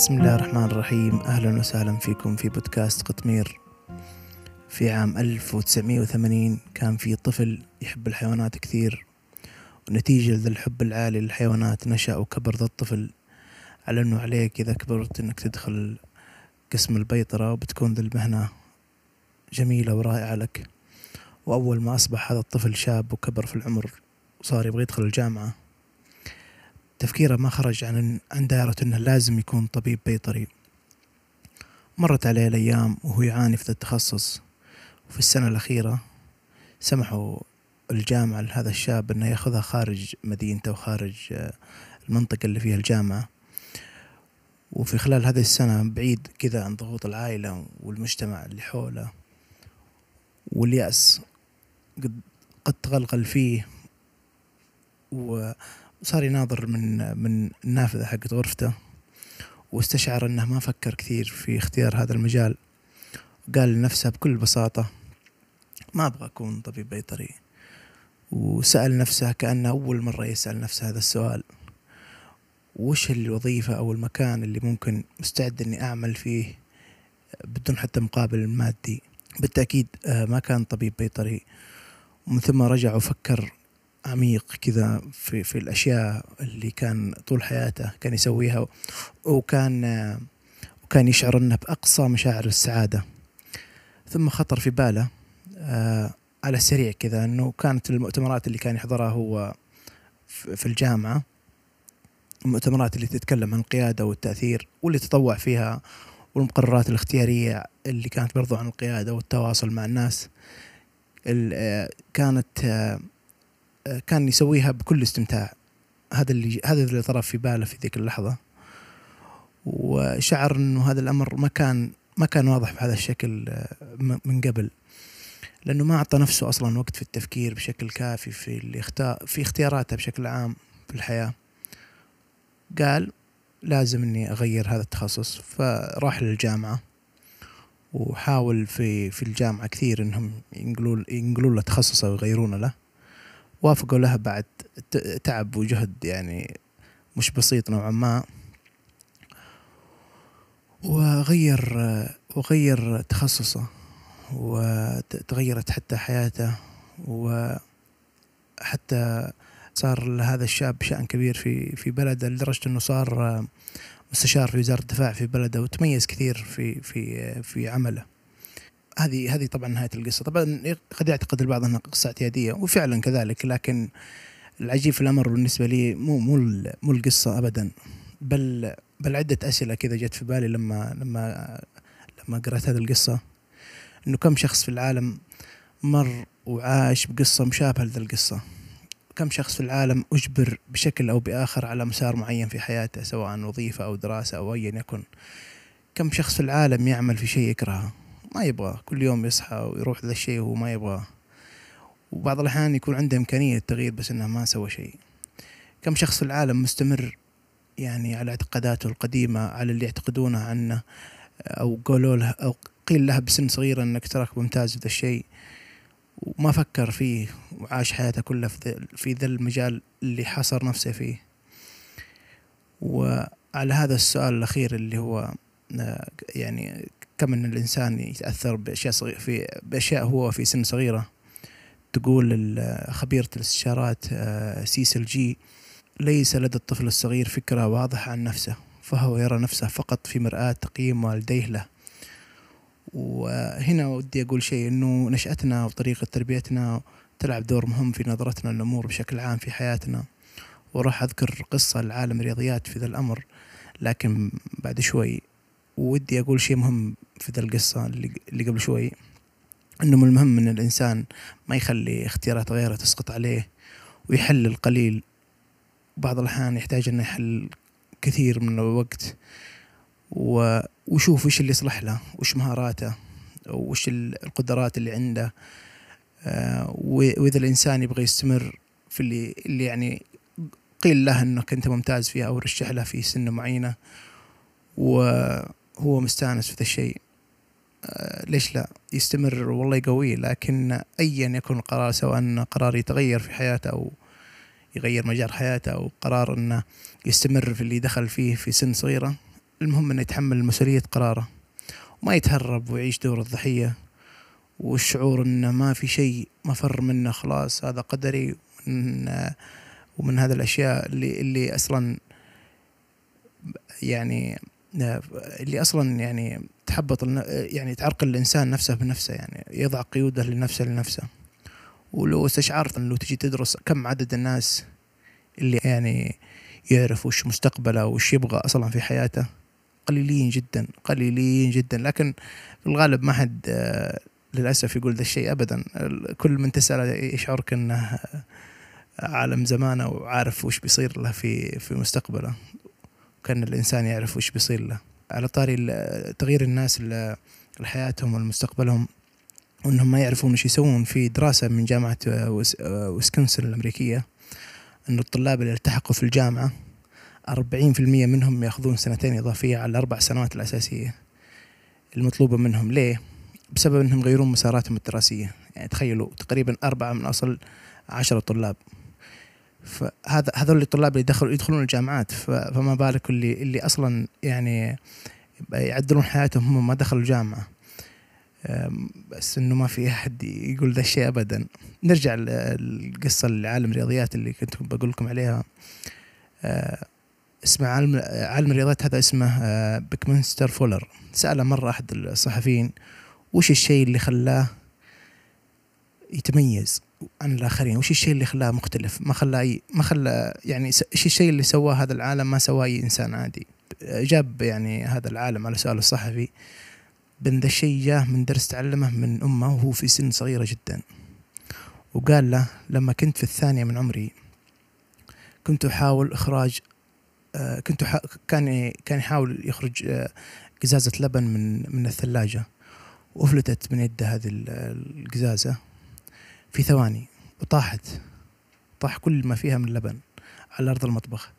بسم الله الرحمن الرحيم. أهلا وسهلا فيكم في بودكاست قطمير. في عام 1980 كان في طفل يحب الحيوانات كثير ونتيجة لذا الحب العالي للحيوانات نشأ وكبر ذا الطفل. على أنه عليك إذا كبرت أنك تدخل قسم البيطرة وبتكون ذا المهنة جميلة ورائعة لك. وأول ما أصبح هذا الطفل شاب وكبر في العمر وصار يبغى يدخل الجامعة تفكيره ما خرج عن عن دائرة إنه لازم يكون طبيب بيطري. مرت عليه الأيام وهو يعاني في التخصص. وفي السنة الأخيرة سمحوا الجامعة لهذا الشاب إنه يأخذها خارج مدينته وخارج آه، المنطقة اللي فيها الجامعة. وفي خلال هذه السنة بعيد كذا عن ضغوط العائلة والمجتمع اللي حوله. واليأس قد قد تغلغل فيه. و صار يناظر من من النافذة حقت غرفته واستشعر إنه ما فكر كثير في اختيار هذا المجال. قال لنفسه بكل بساطة ما أبغى أكون طبيب بيطري. وسأل نفسه كأنه أول مرة يسأل نفسه هذا السؤال. وش الوظيفة أو المكان اللي ممكن مستعد إني أعمل فيه بدون حتى مقابل مادي بالتأكيد آه، ما كان طبيب بيطري. ومن ثم رجع وفكر عميق كذا في في الأشياء اللي كان طول حياته كان يسويها وكان وكان يشعر إنه بأقصى مشاعر السعادة. ثم خطر في باله آه على السريع كذا إنه كانت المؤتمرات اللي كان يحضرها هو في الجامعة. المؤتمرات اللي تتكلم عن القيادة والتأثير واللي تطوع فيها والمقررات الاختيارية اللي كانت برضو عن القيادة والتواصل مع الناس. آه، كانت آه، كان يسويها بكل استمتاع. هذا اللي هذا اللي طرف في باله في ذيك اللحظة. وشعر إنه هذا الأمر ما كان ما كان واضح بهذا الشكل آه، من قبل. لأنه ما أعطى نفسه أصلا وقت في التفكير بشكل كافي في في اختياراته بشكل عام في الحياة. قال لازم إني أغير هذا التخصص. فراح للجامعة. وحاول في في الجامعة كثير إنهم ينقلوا ينقلوا له تخصصه ويغيرونه له. وافقوا لها بعد تعب وجهد يعني مش بسيط نوعا ما وغير وغير تخصصه وتغيرت حتى حياته وحتى صار هذا الشاب شأن كبير في في بلده لدرجة إنه صار مستشار في وزارة الدفاع في بلده وتميز كثير في في في عمله. هذه هذه طبعا نهاية القصة. طبعا قد يعتقد البعض أنها قصة اعتيادية وفعلا كذلك لكن العجيب في الأمر بالنسبة لي مو مو مو القصة ابدا. بل بل عدة أسئلة كذا جت في بالي لما لما لما قرأت هذه القصة. إنه كم شخص في العالم مر وعاش بقصة مشابهة لذا القصة؟ كم شخص في العالم أجبر بشكل أو بآخر على مسار معين في حياته سواء وظيفة أو دراسة أو ايا يكن؟ كم شخص في العالم يعمل في شيء يكرهه؟ ما يبغى كل يوم يصحى ويروح ذا الشيء وهو ما يبغاه. وبعض الأحيان يكون عنده إمكانية التغيير بس إنه ما سوى شيء. كم شخص في العالم مستمر يعني على اعتقاداته القديمة على اللي يعتقدونه عنه أو قولوا له أو قيل له بسن صغيرة إنك تراك ممتاز في ذا الشيء. وما فكر فيه وعاش حياته كلها في ذا المجال اللي حصر نفسه فيه. وعلى هذا السؤال الأخير اللي هو يعني كم إن الإنسان يتأثر بأشياء صغيرة في بأشياء هو في سن صغيرة. تقول خبيرة الاستشارات آه، سيسل جي ليس لدى الطفل الصغير فكرة واضحة عن نفسه فهو يرى نفسه فقط في مرآة تقييم والديه له. وهنا ودي أقول شيء أنه نشأتنا وطريقة تربيتنا تلعب دور مهم في نظرتنا للأمور بشكل عام في حياتنا. وراح أذكر قصة لعالم الرياضيات في ذا الأمر لكن بعد شوي. ودي أقول شيء مهم في ذا القصة اللي قبل شوي إنه من المهم إن الإنسان ما يخلي اختيارات غيره تسقط عليه ويحل القليل. بعض الأحيان يحتاج إنه يحل كثير من الوقت. ويشوف وش اللي يصلح له وش مهاراته وش القدرات اللي عنده. آه، وإذا الإنسان يبغى يستمر في اللي اللي يعني قيل له إنك أنت ممتاز فيها أو رشح له في سنه معينة وهو مستانس في ذا الشيء. ليش لا؟ يستمر والله يقويه لكن ايا يكن القرار سواء قرار يتغير في حياته أو يغير مجال حياته أو قرار إنه يستمر في اللي دخل فيه في سن صغيرة المهم إنه يتحمل مسؤولية قراره. وما يتهرب ويعيش دور الضحية والشعور إنه ما في شيء مفر منه خلاص هذا قدري ومن, ومن هذه الأشياء اللي اللي أصلا يعني اللي أصلا يعني تحبط يعني تعرقل الإنسان نفسه بنفسه يعني يضع قيوده لنفسه لنفسه. ولو استشعرت لو تجي تدرس كم عدد الناس اللي يعني يعرف وش مستقبله وش يبغى أصلا في حياته؟ قليلين جدا قليلين جدا. لكن في الغالب ما حد آه، للأسف يقول ذا الشيء ابدا. كل من تساله يشعرك انه عالم زمانه وعارف وش بيصير له في في مستقبله. كان الإنسان يعرف وش بيصير له. على طاري تغيير الناس لحياتهم ولمستقبلهم وإنهم ما يعرفون وش يسوون في دراسة من جامعة ويسكنسن الأمريكية أن الطلاب اللي التحقوا في الجامعة 40% منهم ياخذون سنتين إضافية على الأربع سنوات الأساسية المطلوبة منهم. ليه؟ بسبب أنهم يغيرون مساراتهم الدراسية. يعني تخيلوا تقريبا أربعة من أصل عشرة طلاب. فهذا هذول الطلاب اللي دخلوا يدخلون الجامعات فما بالك اللي اللي أصلا يعني يعدلون حياتهم هم ما دخلوا الجامعة بس إنه ما في أحد يقول ذا الشيء ابدا. نرجع للقصة لعالم الرياضيات اللي كنت بقول لكم عليها. أه، اسمه عالم عالم الرياضيات هذا اسمه أه، بيكمنستر فولر. سأله مرة أحد الصحفيين وش الشيء اللي خلاه يتميز؟ عن الآخرين وش الشيء اللي خلاه مختلف؟ ما خلاه ما خلى يعني إيش الشيء اللي سواه هذا العالم ما سواه أي إنسان عادي؟ جاب يعني هذا العالم على سؤال الصحفي بن ذا الشيء جاه من درس تعلمه من أمه وهو في سن صغيرة جدا. وقال له لما كنت في الثانية من عمري كنت أحاول إخراج آه كنت حا كان كان يحاول يخرج آه قزازة لبن من من الثلاجة وأفلتت من يده هذه القزازة في ثواني وطاحت طاح كل ما فيها من لبن على أرض المطبخ.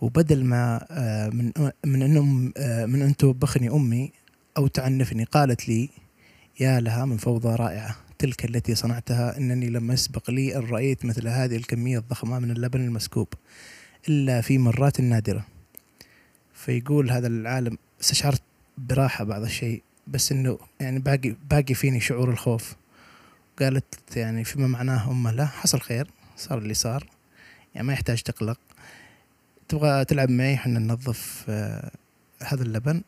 وبدل ما آه من من أن آه من أن توبخني أمي أو تعنفني قالت لي يا لها من فوضى رائعة. تلك التي صنعتها إنني لم يسبق لي أن رأيت مثل هذه الكمية الضخمة من اللبن المسكوب إلا في مرات نادرة. فيقول هذا العالم استشعرت براحة بعض الشيء بس إنه يعني باقي باقي فيني شعور الخوف. قالت يعني فيما معناه أمه لا حصل خير صار اللي صار. يعني ما يحتاج تقلق. تبغى تلعب معي إحنا ننظف آه هذا اللبن.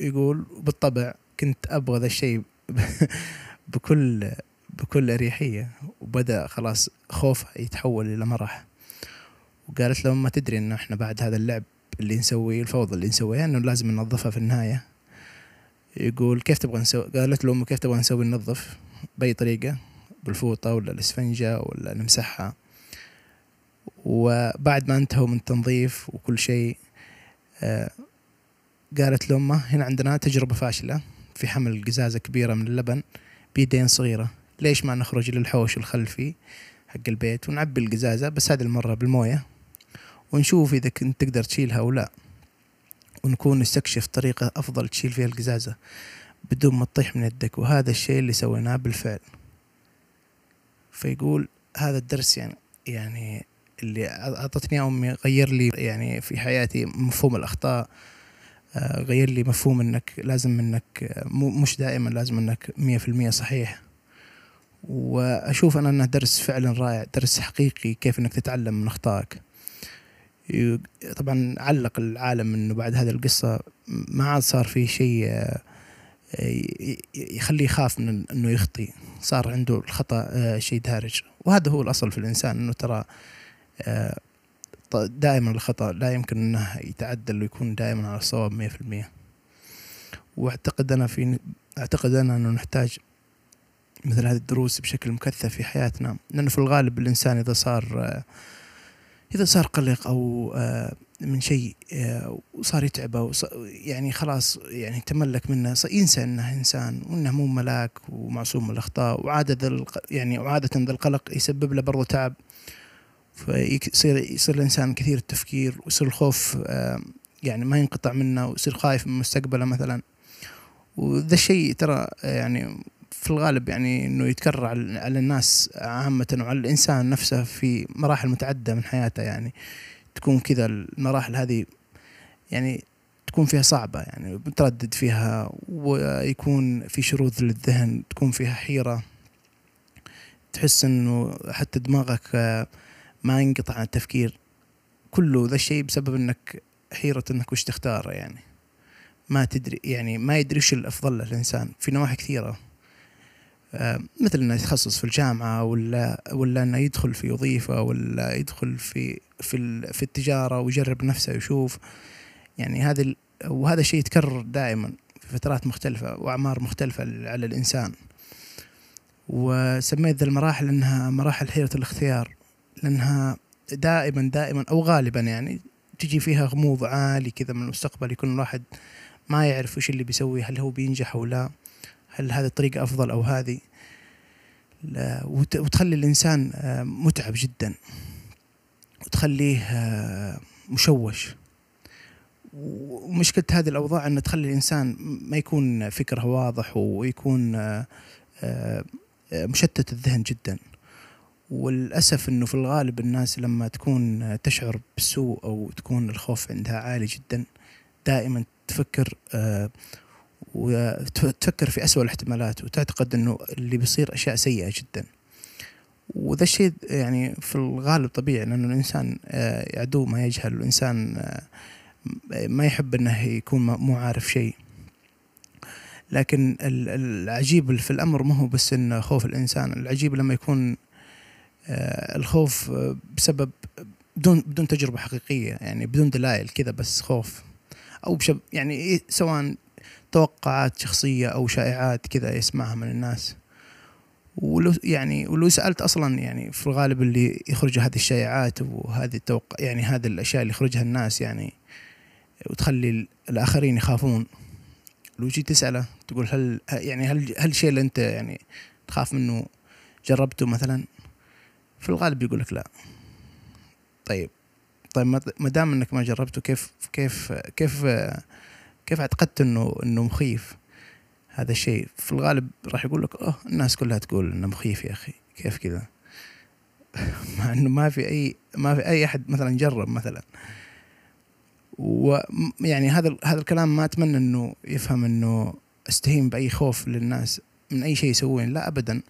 يقول بالطبع كنت أبغى ذا الشيء بكل بكل أريحية. وبدأ خلاص خوف يتحول إلى مرح. وقالت له ما تدري إنه إحنا بعد هذا اللعب اللي نسويه الفوضى اللي نسويها إنه لازم ننظفها في النهاية. يقول كيف تبغى نسوي قالت له كيف تبغى نسوي ننظف؟ بأي طريقة بالفوطة ولا الإسفنجة ولا نمسحها وبعد ما انتهوا من التنظيف وكل شيء آه قالت لأمه هنا عندنا تجربة فاشلة في حمل قزازة كبيرة من اللبن بيدين صغيرة. ليش ما نخرج للحوش الخلفي حق البيت ونعبي القزازة بس هذه المرة بالموية؟ ونشوف إذا كنت تقدر تشيلها أو لا. ونكون نستكشف طريقة أفضل تشيل فيها القزازة. بدون ما تطيح من يدك وهذا الشيء اللي سويناه بالفعل. فيقول هذا الدرس يعني يعني اللي أعطتني أمي غير لي يعني في حياتي مفهوم الأخطاء آه، غير لي مفهوم إنك لازم إنك آه، مش دائما لازم إنك مية في المية صحيح. وأشوف أنا إنه درس فعلا رائع درس حقيقي كيف إنك تتعلم من أخطائك. طبعا علق العالم إنه بعد هذه القصة ما عاد صار في شيء آه، يخليه يخاف من إنه يخطي. صار عنده الخطأ شيء دارج. وهذا هو الأصل في الإنسان إنه ترى دائما الخطأ لا يمكن أنه يتعدل ويكون دائما على الصواب مية في المية. واعتقد أنا في أعتقد أنا أنه نحتاج مثل هذه الدروس بشكل مكثف في حياتنا. لأنه في الغالب الإنسان إذا صار إذا صار قلق أو من شيء وصار يتعب أو يعني خلاص يعني تملك منه ينسى أنه إنسان وأنه مو ملاك ومعصوم من الأخطاء وعادة يعني وعادة ذا القلق يسبب له برضو تعب. فيصير يصير الإنسان كثير التفكير ويصير الخوف يعني ما ينقطع منه ويصير خايف من مستقبله مثلا. وذا الشيء ترى يعني في الغالب يعني إنه يتكرر على الناس عامة وعلى الإنسان نفسه في مراحل متعددة من حياته يعني. تكون كذا المراحل هذه يعني تكون فيها صعبة يعني متردد فيها ويكون في شرود للذهن تكون فيها حيرة. تحس إنه حتى دماغك ما ينقطع عن التفكير. كله ذا الشيء بسبب إنك حيرة إنك وش تختار يعني. ما تدري يعني ما يدري وش الأفضل للإنسان. في نواحي كثيرة. آه، مثل إنه يتخصص في الجامعة ولا ولا إنه يدخل في وظيفة ولا يدخل في في في التجارة ويجرب نفسه ويشوف. يعني هذا وهذا الشيء يتكرر دائما في فترات مختلفة وأعمار مختلفة على الإنسان. وسميت ذا المراحل إنها مراحل حيرة الاختيار لأنها دائما دائما أو غالبا يعني تجي فيها غموض عالي كذا من المستقبل يكون الواحد ما يعرف وش اللي بيسوي هل هو بينجح أو لا. هل هذه الطريقة أفضل أو هذه؟ وتخلي الإنسان آه، متعب جدا. وتخليه آه، مشوش. ومشكلة هذه الأوضاع أن تخلي الإنسان ما يكون فكره واضح ويكون آه، مشتت الذهن جدا. والأسف أنه في الغالب الناس لما تكون تشعر بالسوء أو تكون الخوف عندها عالي جدا دائما تفكر وتفكر في أسوأ الاحتمالات وتعتقد أنه اللي بيصير أشياء سيئة جدا. وذا الشيء يعني في الغالب طبيعي لأنه الإنسان آه، يعدو ما يجهل. الإنسان آه، ما يحب أنه يكون مو عارف شيء. لكن العجيب في الأمر ما هو بس إنه خوف الإنسان العجيب لما يكون آه، الخوف بسبب بدون بدون تجربة حقيقية يعني بدون دلائل كذا بس خوف. أو بشب يعني إيه، سواء توقعات شخصية أو شائعات كذا يسمعها من الناس. ولو يعني ولو سألت أصلا يعني في الغالب اللي يخرج هذه الشائعات وهذه التوقع يعني هذه الأشياء اللي يخرجها الناس يعني وتخلي الآخرين يخافون. لو جيت تسأله تقول هل يعني هل هل الشيء اللي أنت يعني تخاف منه جربته مثلا؟ في الغالب بيقول لك لا. طيب. طيب ما دام إنك ما جربته كيف كيف كيف كيف اعتقدت انه إنه مخيف؟ هذا الشيء. في الغالب راح يقول لك آه الناس كلها تقول إنه مخيف يا أخي. كيف كذا؟ مع إنه ما في اي ما في أي أحد مثلا جرب مثلا. ويعني هذا هذا الكلام ما أتمنى إنه يفهم إنه استهين بأي خوف للناس من أي شيء يسوون. لا ابدا.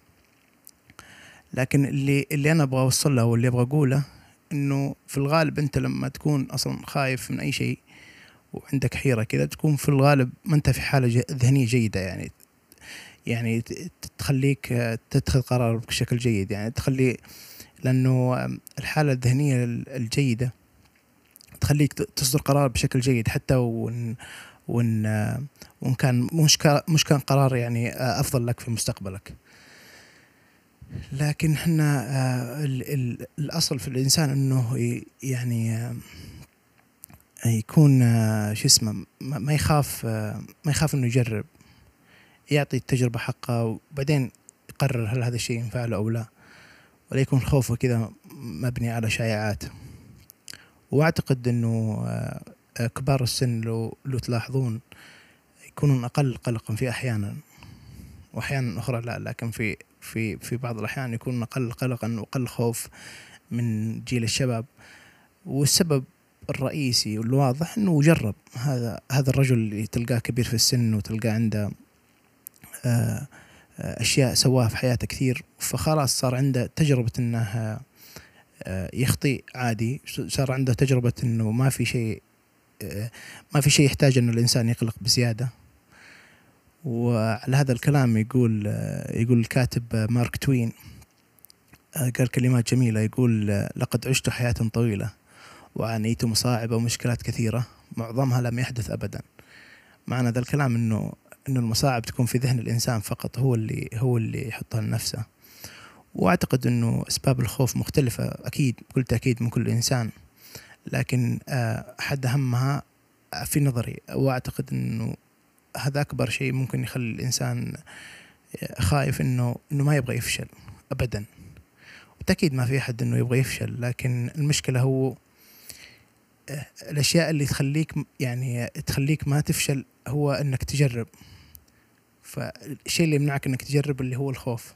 لكن اللي اللي أنا أبغى أوصل له واللي أبغى أقوله إنه في الغالب أنت لما تكون أصلا خايف من أي شيء وعندك حيرة كذا تكون في الغالب ما أنت في حالة ذهنية جيدة يعني. يعني تخليك تتخذ قرار بشكل جيد يعني. تخلي لأنه الحالة الذهنية الجيدة تخليك تصدر قرار بشكل جيد حتى وإن وإن وإن كان مش مش كان قرار يعني أفضل لك في مستقبلك. لكن إحنا آه، الأصل في الإنسان إنه يعني آه، يكون آه، شو اسمه ما يخاف ما يخاف إنه يجرب يعطي التجربة حقها وبعدين يقرر هل هذا الشيء ينفع له أو لا. ولا يكون خوفه كذا مبني على شائعات. وأعتقد إنه آه، كبار السن لو لو تلاحظون يكونون أقل قلقا في أحيانا. واحيانا أخرى لا لكن في في في بعض الأحيان يكون أقل قلقا وأقل خوف من جيل الشباب. والسبب الرئيسي والواضح إنه جرب. هذا هذا الرجل اللي تلقاه كبير في السن وتلقاه عنده آه، أشياء سواها في حياته كثير فخلاص صار عنده تجربة إنه آه، يخطي عادي. صار عنده تجربة إنه ما في شيء آه، ما في شيء يحتاج إنه الإنسان يقلق بزيادة. وعلى هذا الكلام يقول يقول الكاتب مارك توين قال كلمات جميلة. يقول لقد عشت حياة طويلة. وعانيت مصاعب ومشكلات كثيرة معظمها لم يحدث أبدا. معنى ذا الكلام أنه أنه المصاعب تكون في ذهن الإنسان فقط هو اللي هو اللي يحطها لنفسه. وأعتقد إنه أسباب الخوف مختلفة أكيد بكل تأكيد من كل إنسان. لكن آه، أحد أهمها في نظري وأعتقد إنه هذا أكبر شيء ممكن يخلي الإنسان آه، خايف إنه إنه ما يبغى يفشل ابدا. بالتأكيد ما في أحد إنه يبغى يفشل لكن المشكلة هو آه، الأشياء اللي تخليك يعني تخليك ما تفشل هو إنك تجرب. فالشيء اللي يمنعك إنك تجرب اللي هو الخوف.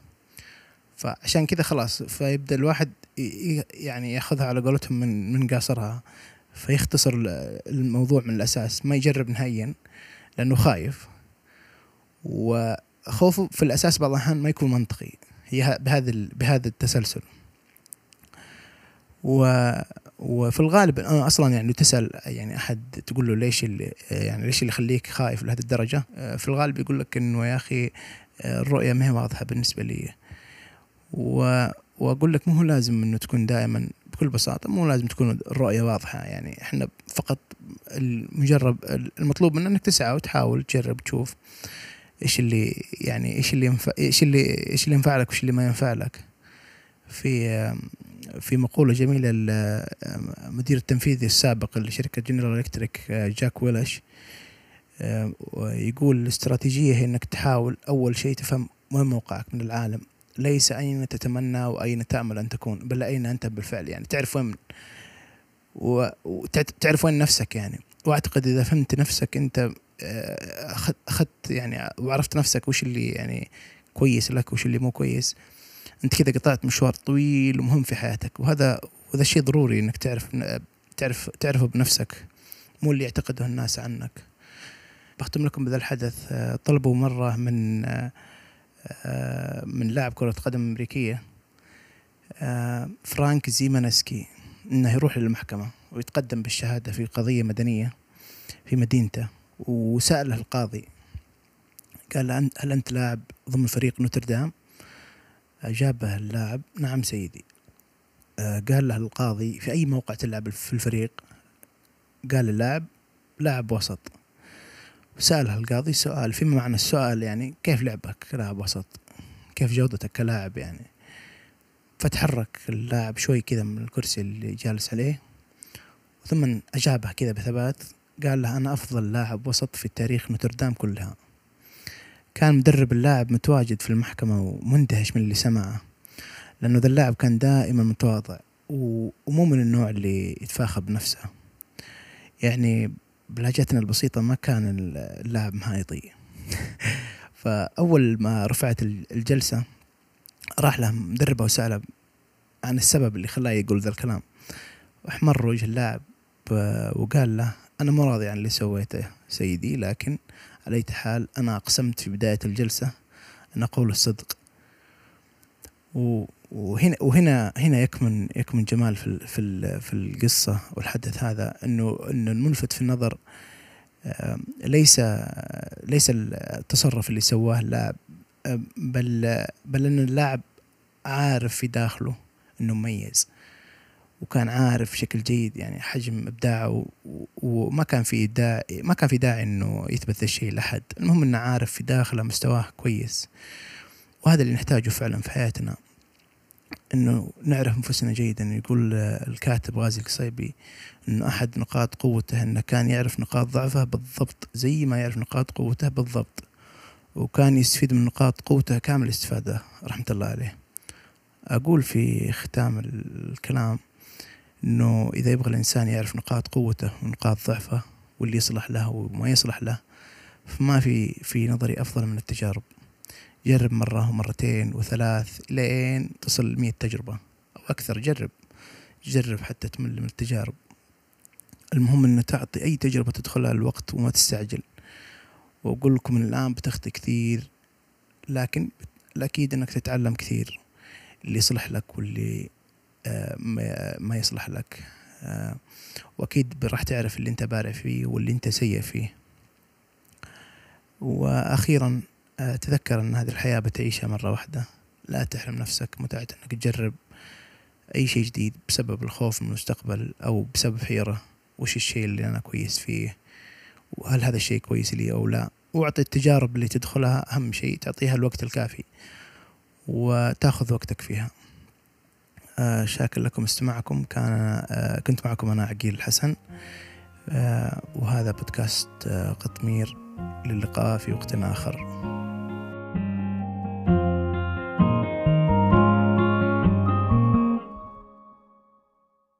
فعشان كذا خلاص فيبدأ الواحد يعني ياخذها على قولتهم من من قاصرها. فيختصر الموضوع من الأساس ما يجرب نهائيا لأنه خايف. وخوفه في الأساس بعض الأحيان ما يكون منطقي. هي بهذا بهذا التسلسل. و وفي الغالب أنا أصلا يعني تسأل يعني أحد تقول له ليش اللي يعني ليش اللي يخليك خايف لهذه الدرجة في الغالب يقول لك إنه يا أخي الرؤية ما هي واضحة بالنسبة لي. و وأقول لك مو لازم إنه تكون دائما بكل بساطة مو لازم تكون الرؤية واضحة. يعني إحنا فقط المجرب المطلوب منك إنك تسعى وتحاول تجرب تشوف إيش اللي يعني إيش اللي ينفع إيش اللي إيش اللي ينفع لك وإيش اللي ما ينفع لك. في في مقولة جميلة المدير التنفيذي السابق لشركة جنرال الكتريك جاك ويلش يقول الاستراتيجية هي إنك تحاول أول شيء تفهم وين موقعك من العالم. ليس أين تتمنى وأين تأمل أن تكون بل أين أنت بالفعل يعني. تعرف وين وتعرف وين نفسك يعني. وأعتقد إذا فهمت نفسك أنت أخذت يعني وعرفت نفسك وش اللي يعني كويس لك وش اللي مو كويس انت كذا قطعت مشوار طويل ومهم في حياتك وهذا وهذا شيء ضروري إنك تعرف تعرف تعرفه بنفسك مو اللي يعتقده الناس عنك. بختم لكم بهذا الحدث طلبوا مرة من من لاعب كرة قدم أمريكية فرانك زيمانسكي إنه يروح للمحكمة ويتقدم بالشهادة في قضية مدنية في مدينته وسأله القاضي قال هل أنت لاعب ضمن فريق نوتردام؟ أجابه اللاعب نعم سيدي. آه، قال له القاضي في أي موقع تلعب في الفريق؟ قال اللاعب لاعب وسط. سأله القاضي سؤال فيما معنى السؤال يعني كيف لعبك كلاعب وسط؟ كيف جودتك كلاعب يعني؟ فتحرك اللاعب شوي كذا من الكرسي اللي جالس عليه ثم أجابه كذا بثبات قال له أنا أفضل لاعب وسط في تاريخ نوتردام كلها. كان مدرب اللاعب متواجد في المحكمة ومندهش من اللي سمعه لأنه ذا اللاعب كان دائما متواضع ومو من النوع اللي يتفاخر بنفسه. يعني بلهجتنا البسيطة ما كان اللاعب مهايطي. فأول ما رفعت الجلسة راح له مدربه وسأله عن السبب اللي خلاه يقول ذا الكلام. احمر وجه اللاعب وقال له أنا مو راضي عن اللي سويته سيدي لكن على أي حال أنا أقسمت في بداية الجلسة أن أقول الصدق. وهنا وهنا هنا يكمن يكمن جمال في في في القصة والحدث هذا إنه إنه الملفت في النظر ليس ليس التصرف اللي سواه اللاعب بل بل إن اللاعب عارف في داخله إنه مميز. وكان عارف بشكل جيد يعني حجم إبداعه وما كان في داعي ما كان في داعي إنه يثبت الشيء لأحد. المهم إنه عارف في داخله مستواه كويس. وهذا اللي نحتاجه فعلا في حياتنا. إنه نعرف أنفسنا جيدا. يقول الكاتب غازي القصيبي إنه أحد نقاط قوته إنه كان يعرف نقاط ضعفه بالضبط زي ما يعرف نقاط قوته بالضبط. وكان يستفيد من نقاط قوته كامل الاستفادة رحمة الله عليه. أقول في ختام الكلام إنه إذا يبغى الإنسان يعرف نقاط قوته ونقاط ضعفه واللي يصلح له وما يصلح له فما في في نظري أفضل من التجارب. جرب مرة ومرتين وثلاث لين تصل مية تجربة أو أكثر. جرب جرب حتى تمل من التجارب. المهم أنه تعطي أي تجربة تدخلها الوقت وما تستعجل. وأقول لكم من الآن بتخطي كثير لكن الأكيد أنك تتعلم كثير. اللي يصلح لك واللي ما يصلح لك. آه، وأكيد راح تعرف اللي أنت بارع فيه واللي أنت سيء فيه. وأخيرا آه، تذكر أن هذه الحياة بتعيشها مرة واحدة. لا تحرم نفسك متعة أنك تجرب أي شيء جديد بسبب الخوف من المستقبل أو بسبب حيرة. وش الشيء اللي أنا كويس فيه؟ وهل هذا الشيء كويس لي أو لا؟ وأعطي التجارب اللي تدخلها أهم شيء تعطيها الوقت الكافي. وتأخذ وقتك فيها. شاكر لكم استماعكم. كان آه، كنت معكم أنا عقيل الحسن آه، وهذا بودكاست قطمير. للقاء في وقت آخر.